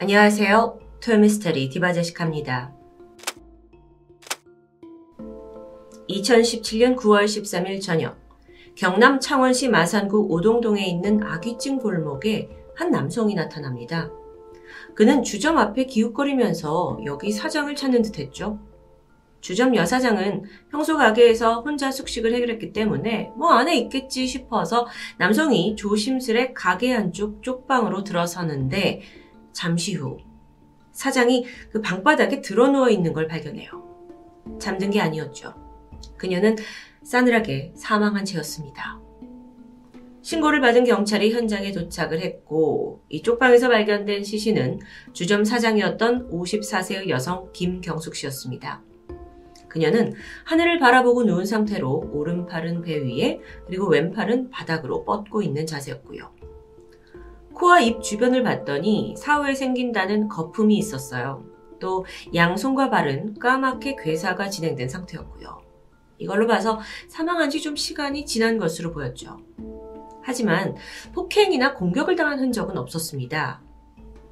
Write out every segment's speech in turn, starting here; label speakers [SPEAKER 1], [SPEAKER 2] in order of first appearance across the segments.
[SPEAKER 1] 안녕하세요. 토요미스터리 디바제식합니다. 2017년 9월 13일 저녁 경남 창원시 마산구 오동동에 있는 아귀찜 골목에 한 남성이 나타납니다. 그는 주점 앞에 기웃거리면서 여기 사장을 찾는 듯 했죠. 주점 여사장은 평소 가게에서 혼자 숙식을 해결했기 때문에 뭐 안에 있겠지 싶어서 남성이 조심스레 가게 안쪽 쪽방으로 들어서는데 잠시 후 사장이 그 방바닥에 드러누워 있는 걸 발견해요. 잠든 게 아니었죠. 그녀는 싸늘하게 사망한 채였습니다. 신고를 받은 경찰이 현장에 도착을 했고 이쪽 방에서 발견된 시신은 주점 사장이었던 54세의 여성 김경숙 씨였습니다. 그녀는 하늘을 바라보고 누운 상태로 오른팔은 배 위에 그리고 왼팔은 바닥으로 뻗고 있는 자세였고요. 코와 입 주변을 봤더니 사후에 생긴다는 거품이 있었어요. 또 양손과 발은 까맣게 괴사가 진행된 상태였고요. 이걸로 봐서 사망한 지 좀 시간이 지난 것으로 보였죠. 하지만 폭행이나 공격을 당한 흔적은 없었습니다.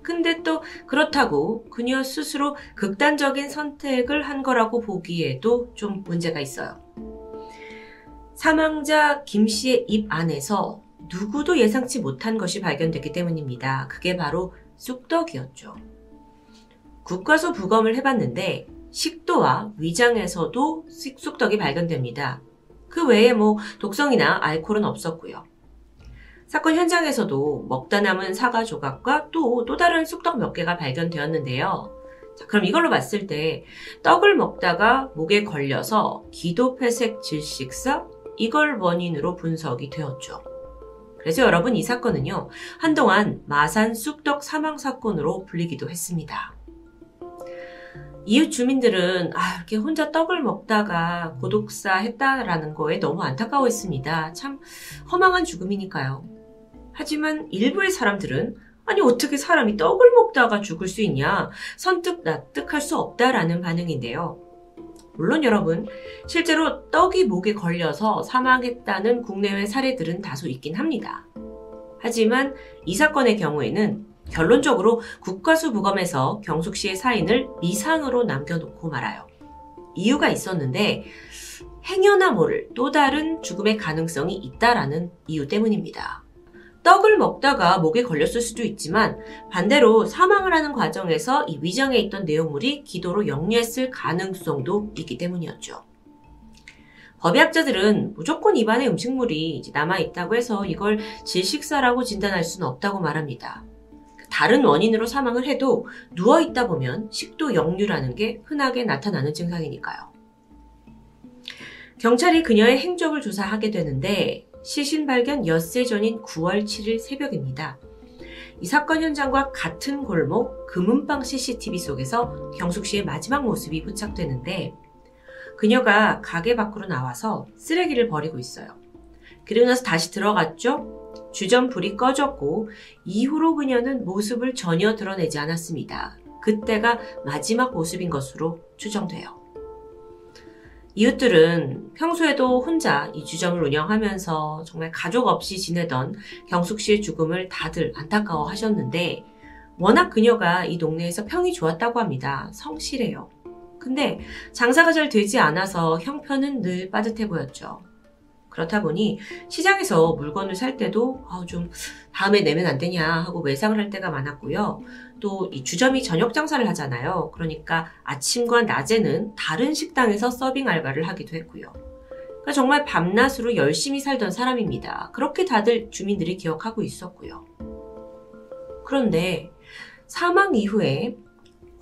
[SPEAKER 1] 근데 또 그렇다고 그녀 스스로 극단적인 선택을 한 거라고 보기에도 좀 문제가 있어요. 사망자 김 씨의 입 안에서 누구도 예상치 못한 것이 발견됐기 때문입니다. 그게 바로 쑥떡이었죠. 국과수 부검을 해봤는데 식도와 위장에서도 쑥떡이 발견됩니다. 그 외에 뭐 독성이나 알코올은 없었고요. 사건 현장에서도 먹다 남은 사과 조각과 또, 또 다른 쑥떡 몇 개가 발견되었는데요. 자, 그럼 이걸로 봤을 때 떡을 먹다가 목에 걸려서 기도폐색 질식사 이걸 원인으로 분석이 되었죠. 그래서 여러분 이 사건은요 한동안 마산 쑥떡 사망 사건으로 불리기도 했습니다. 이웃 주민들은 아, 이렇게 혼자 떡을 먹다가 고독사 했다라는 거에 너무 안타까워했습니다. 참 허망한 죽음이니까요. 하지만 일부의 사람들은 아니 어떻게 사람이 떡을 먹다가 죽을 수 있냐 선뜻 납득할 수 없다라는 반응인데요. 물론 여러분 실제로 떡이 목에 걸려서 사망했다는 국내외 사례들은 다소 있긴 합니다. 하지만 이 사건의 경우에는 결론적으로 국가수부검에서 경숙 씨의 사인을 미상으로 남겨놓고 말아요. 이유가 있었는데 행여나 모를 또 다른 죽음의 가능성이 있다라는 이유 때문입니다. 떡을 먹다가 목에 걸렸을 수도 있지만 반대로 사망을 하는 과정에서 이 위장에 있던 내용물이 기도로 역류했을 가능성도 있기 때문이었죠. 법의학자들은 무조건 입안에 음식물이 남아있다고 해서 이걸 질식사라고 진단할 수는 없다고 말합니다. 다른 원인으로 사망을 해도 누워있다 보면 식도 역류라는 게 흔하게 나타나는 증상이니까요. 경찰이 그녀의 행적을 조사하게 되는데 시신 발견 엿새 전인 9월 7일 새벽입니다. 이 사건 현장과 같은 골목 금은방 CCTV 속에서 경숙 씨의 마지막 모습이 포착되는데 그녀가 가게 밖으로 나와서 쓰레기를 버리고 있어요. 그리고 나서 다시 들어갔죠? 주전 불이 꺼졌고 이후로 그녀는 모습을 전혀 드러내지 않았습니다. 그때가 마지막 모습인 것으로 추정돼요. 이웃들은 평소에도 혼자 이 주점을 운영하면서 정말 가족 없이 지내던 경숙 씨의 죽음을 다들 안타까워 하셨는데 워낙 그녀가 이 동네에서 평이 좋았다고 합니다. 성실해요. 근데 장사가 잘 되지 않아서 형편은 늘 빠듯해 보였죠. 그렇다 보니 시장에서 물건을 살 때도 아, 좀 다음에 내면 안 되냐 하고 외상을 할 때가 많았고요. 또 이 주점이 저녁 장사를 하잖아요. 그러니까 아침과 낮에는 다른 식당에서 서빙 알바를 하기도 했고요. 그러니까 정말 밤낮으로 열심히 살던 사람입니다. 그렇게 다들 주민들이 기억하고 있었고요. 그런데 사망 이후에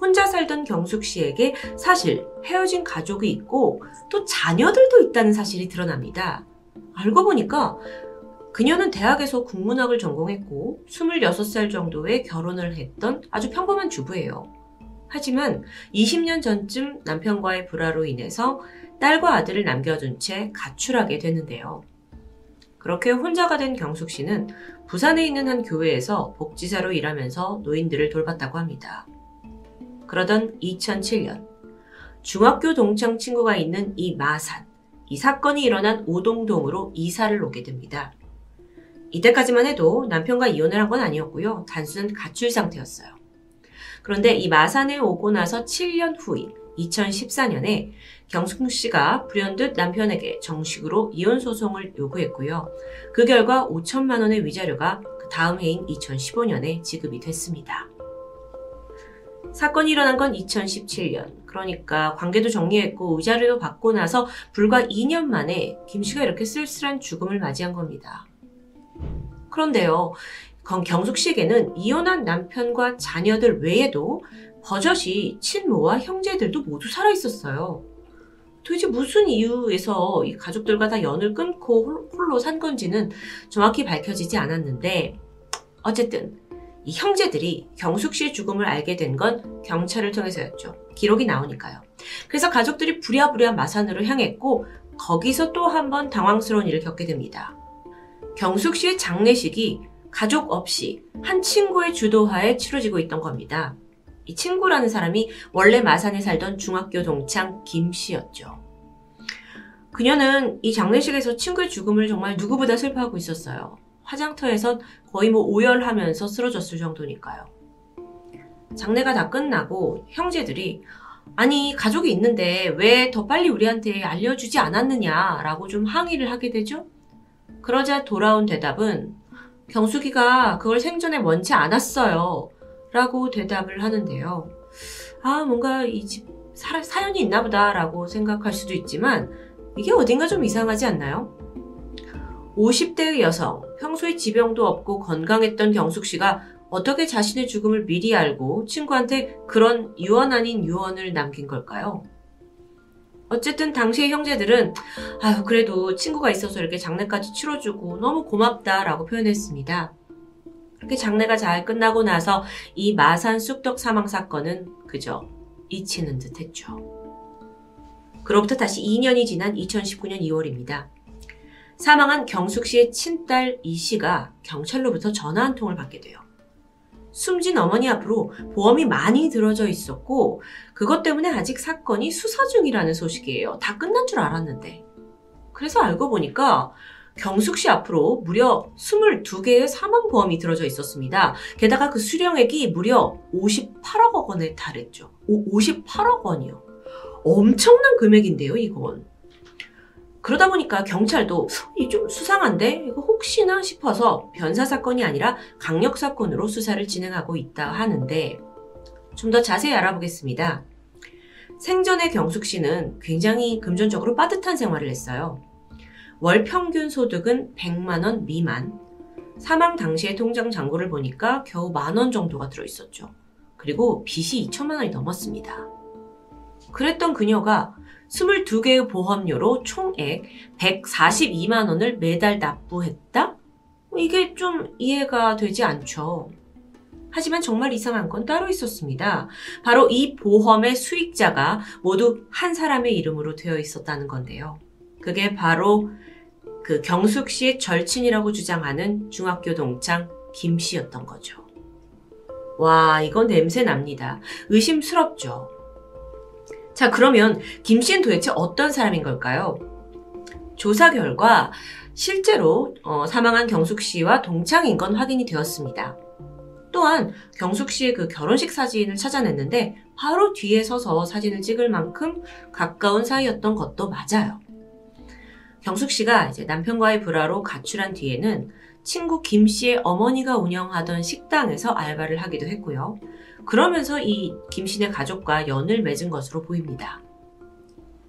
[SPEAKER 1] 혼자 살던 경숙 씨에게 사실 헤어진 가족이 있고 또 자녀들도 있다는 사실이 드러납니다. 알고 보니까 그녀는 대학에서 국문학을 전공했고 26살 정도에 결혼을 했던 아주 평범한 주부예요. 하지만 20년 전쯤 남편과의 불화로 인해서 딸과 아들을 남겨둔 채 가출하게 됐는데요. 그렇게 혼자가 된 경숙 씨는 부산에 있는 한 교회에서 복지사로 일하면서 노인들을 돌봤다고 합니다. 그러던 2007년 중학교 동창 친구가 있는 이 마산 이 사건이 일어난 오동동으로 이사를 오게 됩니다. 이때까지만 해도 남편과 이혼을 한 건 아니었고요. 단순한 가출 상태였어요. 그런데 이 마산에 오고 나서 7년 후인 2014년에 경숙 씨가 불현듯 남편에게 정식으로 이혼 소송을 요구했고요. 그 결과 5천만 원의 위자료가 그 다음 해인 2015년에 지급이 됐습니다. 사건이 일어난 건 2017년. 그러니까 관계도 정리했고 의자료도 받고 나서 불과 2년 만에 김 씨가 이렇게 쓸쓸한 죽음을 맞이한 겁니다. 그런데요, 경숙 씨에게는 이혼한 남편과 자녀들 외에도 버젓이 친모와 형제들도 모두 살아 있었어요. 도대체 무슨 이유에서 이 가족들과 다 연을 끊고 홀로 산 건지는 정확히 밝혀지지 않았는데, 어쨌든 이 형제들이 경숙 씨의 죽음을 알게 된 건 경찰을 통해서였죠. 기록이 나오니까요. 그래서 가족들이 부랴부랴 마산으로 향했고 거기서 또 한 번 당황스러운 일을 겪게 됩니다. 경숙 씨의 장례식이 가족 없이 한 친구의 주도하에 치러지고 있던 겁니다. 이 친구라는 사람이 원래 마산에 살던 중학교 동창 김 씨였죠. 그녀는 이 장례식에서 친구의 죽음을 정말 누구보다 슬퍼하고 있었어요. 화장터에선 거의 뭐 오열하면서 쓰러졌을 정도니까요. 장례가 다 끝나고 형제들이 아니 가족이 있는데 왜 더 빨리 우리한테 알려주지 않았느냐라고 좀 항의를 하게 되죠. 그러자 돌아온 대답은 경숙이가 그걸 생전에 원치 않았어요. 라고 대답을 하는데요. 아, 뭔가 이 집 사연이 있나 보다라고 생각할 수도 있지만 이게 어딘가 좀 이상하지 않나요? 50대의 여성, 평소에 지병도 없고 건강했던 경숙 씨가 어떻게 자신의 죽음을 미리 알고 친구한테 그런 유언 아닌 유언을 남긴 걸까요? 어쨌든 당시의 형제들은 아유 그래도 친구가 있어서 이렇게 장례까지 치러주고 너무 고맙다라고 표현했습니다. 그렇게 장례가 잘 끝나고 나서 이 마산 쑥떡 사망 사건은 그저 잊히는 듯 했죠. 그로부터 다시 2년이 지난 2019년 2월입니다. 사망한 경숙 씨의 친딸 이 씨가 경찰로부터 전화 한 통을 받게 돼요. 숨진 어머니 앞으로 보험이 많이 들어져 있었고 그것 때문에 아직 사건이 수사 중이라는 소식이에요. 다 끝난 줄 알았는데. 그래서 알고 보니까 경숙 씨 앞으로 무려 22개의 사망보험이 들어져 있었습니다. 게다가 그 수령액이 무려 58억 원에 달했죠. 오, 58억 원이요. 엄청난 금액인데요, 이건. 그러다 보니까 경찰도 이 좀 수상한데 이거 혹시나 싶어서 변사 사건이 아니라 강력 사건으로 수사를 진행하고 있다 하는데 좀 더 자세히 알아보겠습니다. 생전의 경숙 씨는 굉장히 금전적으로 빠듯한 생활을 했어요. 월 평균 소득은 100만 원 미만. 사망 당시의 통장 잔고를 보니까 겨우 만 원 정도가 들어 있었죠. 그리고 빚이 2천만 원이 넘었습니다. 그랬던 그녀가 22개의 보험료로 총액 142만 원을 매달 납부했다? 이게 좀 이해가 되지 않죠. 하지만 정말 이상한 건 따로 있었습니다. 바로 이 보험의 수익자가 모두 한 사람의 이름으로 되어 있었다는 건데요. 그게 바로 그 경숙 씨의 절친이라고 주장하는 중학교 동창 김 씨였던 거죠. 와, 이건 냄새 납니다. 의심스럽죠. 자, 그러면 김 씨는 도대체 어떤 사람인 걸까요? 조사 결과 실제로 어, 사망한 경숙 씨와 동창인 건 확인이 되었습니다. 또한 경숙 씨의 그 결혼식 사진을 찾아냈는데 바로 뒤에 서서 사진을 찍을 만큼 가까운 사이였던 것도 맞아요. 경숙 씨가 이제 남편과의 불화로 가출한 뒤에는 친구 김 씨의 어머니가 운영하던 식당에서 알바를 하기도 했고요. 그러면서 이 김씨네 가족과 연을 맺은 것으로 보입니다.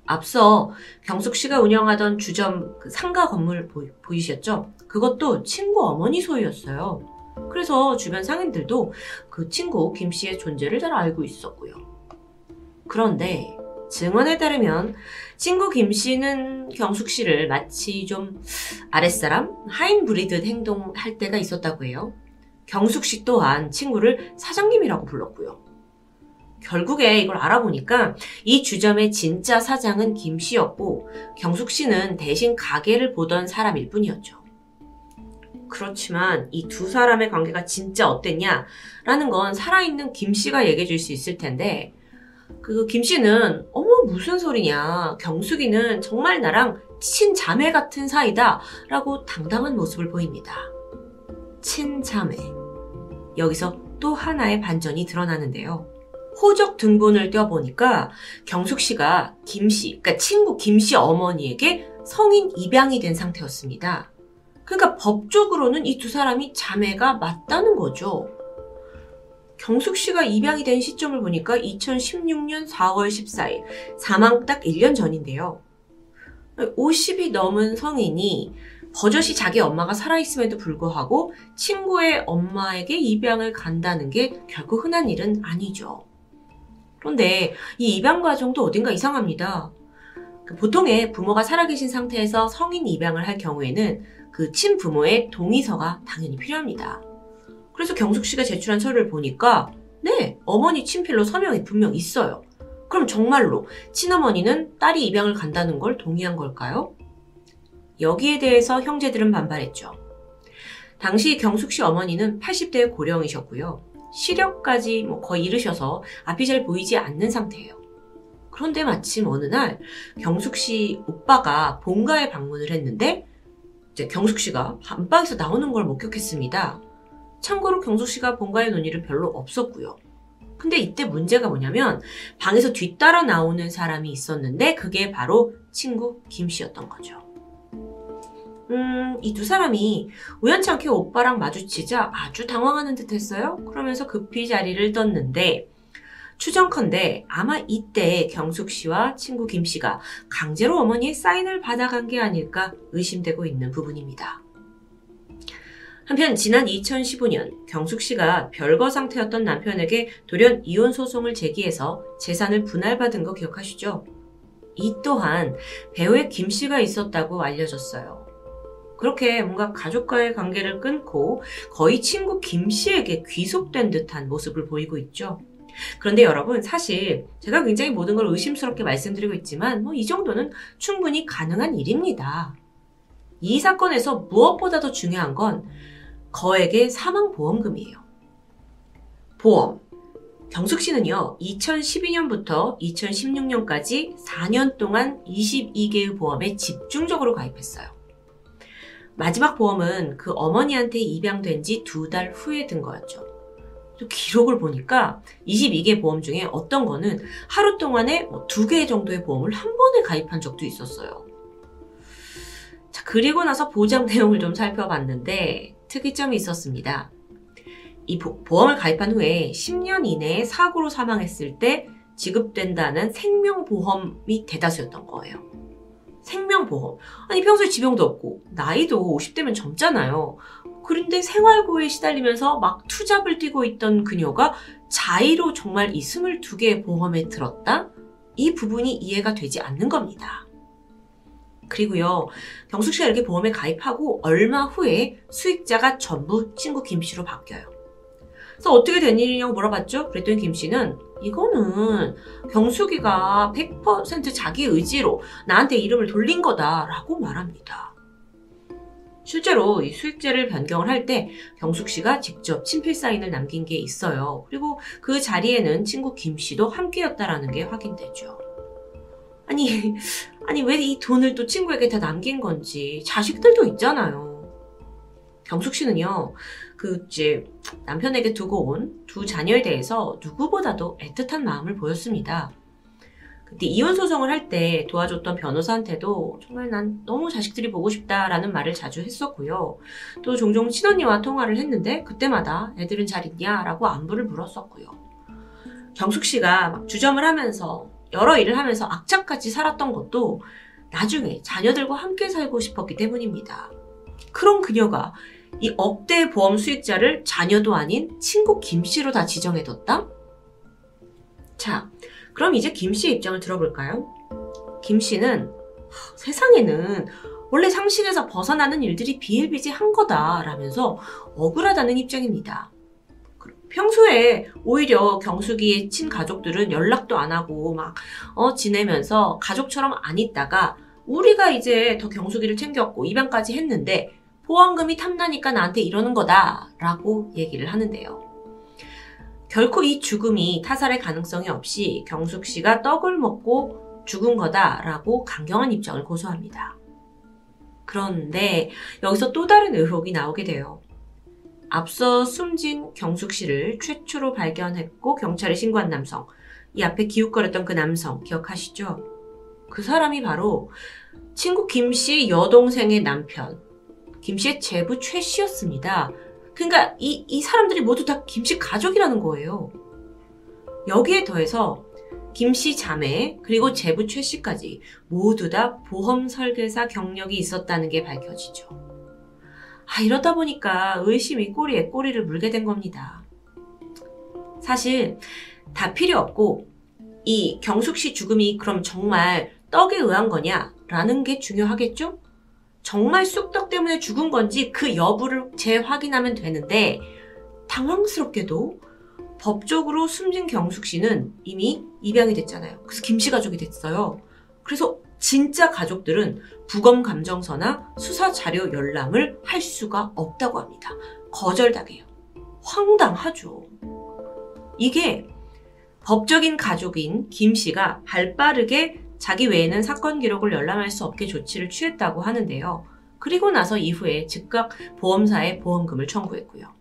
[SPEAKER 1] 앞서 경숙 씨가 운영하던 주점 그 상가 건물 보이, 셨죠 그것도 친구 어머니 소유였어요. 그래서 주변 상인들도 그 친구 김 씨의 존재를 잘 알고 있었고요. 그런데 증언에 따르면 친구 김 씨는 경숙 씨를 마치 좀 아랫사람, 하인 부리듯 행동할 때가 있었다고 해요. 경숙 씨 또한 친구를 사장님이라고 불렀고요. 결국에 이걸 알아보니까 이 주점의 진짜 사장은 김 씨였고 경숙 씨는 대신 가게를 보던 사람일 뿐이었죠. 그렇지만 이 두 사람의 관계가 진짜 어땠냐라는 건 살아있는 김 씨가 얘기해 줄 수 있을 텐데 그 김 씨는 어머 무슨 소리냐 경숙이는 정말 나랑 친자매 같은 사이다 라고 당당한 모습을 보입니다. 친자매. 여기서 또 하나의 반전이 드러나는데요. 호적 등본을 떼어보니까 경숙 씨가 김 씨, 그러니까 친구 김 씨 어머니에게 성인 입양이 된 상태였습니다. 그러니까 법적으로는 이 두 사람이 자매가 맞다는 거죠. 경숙 씨가 입양이 된 시점을 보니까 2016년 4월 14일, 사망 딱 1년 전인데요. 50이 넘은 성인이 버젓이 자기 엄마가 살아있음에도 불구하고 친구의 엄마에게 입양을 간다는 게 결코 흔한 일은 아니죠. 그런데 이 입양 과정도 어딘가 이상합니다. 그 보통의 부모가 살아계신 상태에서 성인 입양을 할 경우에는 그 친부모의 동의서가 당연히 필요합니다. 그래서 경숙 씨가 제출한 서류를 보니까 네, 어머니 친필로 서명이 분명 있어요. 그럼 정말로 친어머니는 딸이 입양을 간다는 걸 동의한 걸까요? 여기에 대해서 형제들은 반발했죠. 당시 경숙 씨 어머니는 80대 고령이셨고요. 시력까지 뭐 거의 잃으셔서 앞이 잘 보이지 않는 상태예요. 그런데 마침 어느 날 경숙 씨 오빠가 본가에 방문을 했는데 이제 경숙 씨가 안방에서 나오는 걸 목격했습니다. 참고로 경숙 씨가 본가에 논의를 별로 없었고요. 근데 이때 문제가 뭐냐면 방에서 뒤따라 나오는 사람이 있었는데 그게 바로 친구 김 씨였던 거죠. 음, 이 두 사람이 우연치 않게 오빠랑 마주치자 아주 당황하는 듯 했어요. 그러면서 급히 자리를 떴는데, 추정컨대 아마 이때 경숙 씨와 친구 김 씨가 강제로 어머니의 사인을 받아간 게 아닐까 의심되고 있는 부분입니다. 한편 지난 2015년 경숙 씨가 별거 상태였던 남편에게 돌연 이혼 소송을 제기해서 재산을 분할받은 거 기억하시죠? 이 또한 배우의 김 씨가 있었다고 알려졌어요. 그렇게 뭔가 가족과의 관계를 끊고 거의 친구 김 씨에게 귀속된 듯한 모습을 보이고 있죠. 그런데 여러분, 사실 제가 굉장히 모든 걸 의심스럽게 말씀드리고 있지만, 뭐 이 정도는 충분히 가능한 일입니다. 이 사건에서 무엇보다 도 중요한 건 거액의 사망보험금이에요. 보험. 경숙 씨는요, 2012년부터 2016년까지 4년 동안 22개의 보험에 집중적으로 가입했어요. 마지막 보험은 그 어머니한테 입양된 지 두 달 후에 든 거였죠. 또 기록을 보니까 22개 보험 중에 어떤 거는 하루 동안에 뭐 두개 정도의 보험을 한 번에 가입한 적도 있었어요. 자, 그리고 나서 보장 내용을 좀 살펴봤는데 특이점이 있었습니다. 이 보, 보험을 가입한 후에 10년 이내에 사고로 사망했을 때 지급된다는 생명보험이 대다수였던 거예요. 생명보험. 아니 평소에 지병도 없고 나이도 50대면 젊잖아요. 그런데 생활고에 시달리면서 막 투잡을 뛰고 있던 그녀가 자의로 정말 이 22개의 보험에 들었다? 이 부분이 이해가 되지 않는 겁니다. 그리고요, 경숙 씨가 이렇게 보험에 가입하고 얼마 후에 수익자가 전부 친구 김 씨로 바뀌어요. 그래서 어떻게 된 일이냐고 물어봤죠? 그랬더니 김 씨는 이거는 경숙이가 100% 자기 의지로 나한테 이름을 돌린 거다라고 말합니다. 실제로 이 수익제를 변경을 할 때 경숙 씨가 직접 친필 사인을 남긴 게 있어요. 그리고 그 자리에는 친구 김 씨도 함께였다라는 게 확인되죠. 아니, 아니 왜 이 돈을 또 친구에게 다 남긴 건지 자식들도 있잖아요. 경숙 씨는요, 그 이제 남편에게 두고 온 두 자녀에 대해서 누구보다도 애틋한 마음을 보였습니다. 근데 이혼 소송을 할 때 도와줬던 변호사한테도 정말 난 너무 자식들이 보고 싶다라는 말을 자주 했었고요. 또 종종 친언니와 통화를 했는데 그때마다 애들은 잘 있냐라고 안부를 물었었고요. 경숙 씨가 막 주점을 하면서 여러 일을 하면서 악착같이 살았던 것도 나중에 자녀들과 함께 살고 싶었기 때문입니다. 그런 그녀가 이 억대 보험 수익자를 자녀도 아닌 친구 김 씨로 다 지정해뒀다? 자, 그럼 이제 김 씨의 입장을 들어볼까요? 김 씨는 세상에는 원래 상식에서 벗어나는 일들이 비일비재한 거다라면서 억울하다는 입장입니다. 평소에 오히려 경숙이의 친가족들은 연락도 안 하고 막, 어, 지내면서 가족처럼 안 있다가 우리가 이제 더 경숙이를 챙겼고 입양까지 했는데 보험금이 탐나니까 나한테 이러는 거다 라고 얘기를 하는데요. 결코 이 죽음이 타살의 가능성이 없이 경숙 씨가 떡을 먹고 죽은 거다라고 강경한 입장을 고수합니다. 그런데 여기서 또 다른 의혹이 나오게 돼요. 앞서 숨진 경숙 씨를 최초로 발견했고 경찰에 신고한 남성. 이 앞에 기웃거렸던 그 남성 기억하시죠? 그 사람이 바로 친구 김 씨 여동생의 남편. 김 씨의 제부 최 씨였습니다. 그러니까 이, 이 사람들이 모두 다 김씨 가족이라는 거예요. 여기에 더해서 김씨 자매 그리고 제부 최 씨까지 모두 다 보험 설계사 경력이 있었다는 게 밝혀지죠. 아, 이러다 보니까 의심이 꼬리에 꼬리를 물게 된 겁니다. 사실 다 필요 없고 이 경숙 씨 죽음이 그럼 정말 떡에 의한 거냐라는 게 중요하겠죠? 정말 쑥떡 때문에 죽은 건지 그 여부를 재확인하면 되는데 당황스럽게도 법적으로 숨진 경숙 씨는 이미 입양이 됐잖아요. 그래서 김 씨 가족이 됐어요. 그래서 진짜 가족들은 부검 감정서나 수사 자료 열람을 할 수가 없다고 합니다. 거절당해요. 황당하죠. 이게 법적인 가족인 김 씨가 발 빠르게 자기 외에는 사건 기록을 열람할 수 없게 조치를 취했다고 하는데요. 그리고 나서 이후에 즉각 보험사에 보험금을 청구했고요.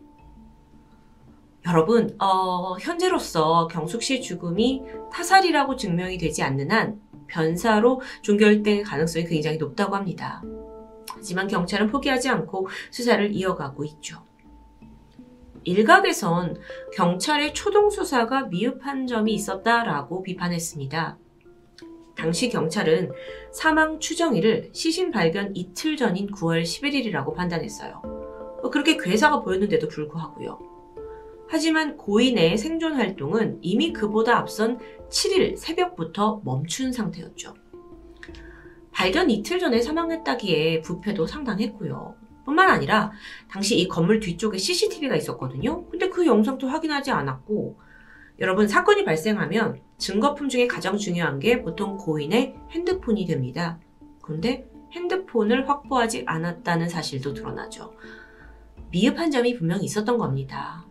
[SPEAKER 1] 여러분, 어, 현재로서 경숙 씨의 죽음이 타살이라고 증명이 되지 않는 한 변사로 종결될 가능성이 굉장히 높다고 합니다. 하지만 경찰은 포기하지 않고 수사를 이어가고 있죠. 일각에선 경찰의 초동 수사가 미흡한 점이 있었다라고 비판했습니다. 당시 경찰은 사망 추정일을 시신 발견 이틀 전인 9월 11일이라고 판단했어요. 뭐 그렇게 괴사가 보였는데도 불구하고요. 하지만 고인의 생존 활동은 이미 그보다 앞선 7일 새벽부터 멈춘 상태였죠. 발견 이틀 전에 사망했다기에 부패도 상당했고요. 뿐만 아니라 당시 이 건물 뒤쪽에 CCTV가 있었거든요. 근데 그 영상도 확인하지 않았고 여러분 사건이 발생하면 증거품 중에 가장 중요한 게 보통 고인의 핸드폰이 됩니다. 그런데 핸드폰을 확보하지 않았다는 사실도 드러나죠. 미흡한 점이 분명히 있었던 겁니다.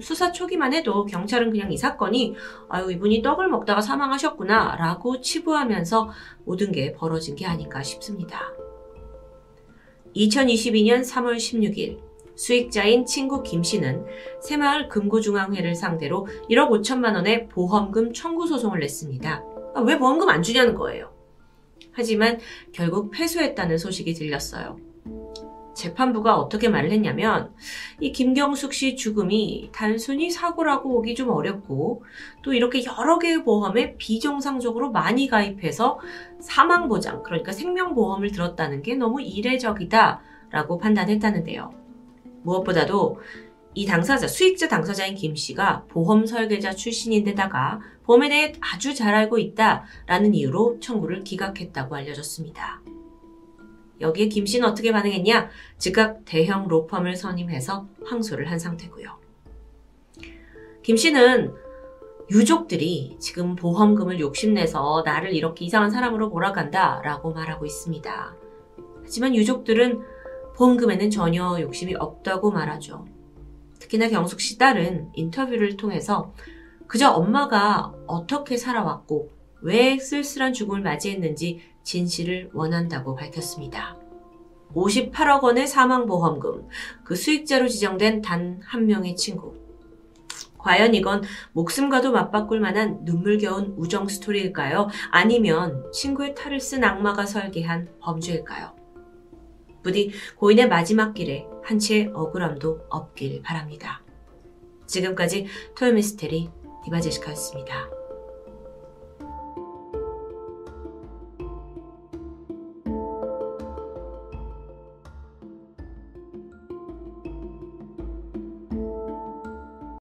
[SPEAKER 1] 수사 초기만 해도 경찰은 그냥 이 사건이 아유 이분이 떡을 먹다가 사망하셨구나 라고 치부하면서 모든 게 벌어진 게 아닌가 싶습니다. 2022년 3월 16일 수익자인 친구 김 씨는 새마을 금고중앙회를 상대로 1억 5천만 원의 보험금 청구 소송을 냈습니다. 아, 왜 보험금 안 주냐는 거예요. 하지만 결국 패소했다는 소식이 들렸어요. 재판부가 어떻게 말을 했냐면 이 김경숙 씨 죽음이 단순히 사고라고 보기 좀 어렵고 또 이렇게 여러 개의 보험에 비정상적으로 많이 가입해서 사망보장 그러니까 생명보험을 들었다는 게 너무 이례적이다 라고 판단했다는데요. 무엇보다도 이 당사자, 수익자 당사자인 김 씨가 보험 설계자 출신인데다가 보험에 대해 아주 잘 알고 있다라는 이유로 청구를 기각했다고 알려졌습니다. 여기에 김 씨는 어떻게 반응했냐? 즉각 대형 로펌을 선임해서 항소를 한 상태고요. 김 씨는 유족들이 지금 보험금을 욕심내서 나를 이렇게 이상한 사람으로 몰아간다 라고 말하고 있습니다. 하지만 유족들은 보험금에는 전혀 욕심이 없다고 말하죠. 특히나 경숙 씨 딸은 인터뷰를 통해서 그저 엄마가 어떻게 살아왔고 왜 쓸쓸한 죽음을 맞이했는지 진실을 원한다고 밝혔습니다. 58억 원의 사망보험금, 그 수익자로 지정된 단 한 명의 친구. 과연 이건 목숨과도 맞바꿀 만한 눈물겨운 우정 스토리일까요? 아니면 친구의 탈을 쓴 악마가 설계한 범죄일까요? 부디 고인의 마지막 길에 한치의 억울함도 없길 바랍니다. 지금까지 토요미스테리 디바제시카였습니다.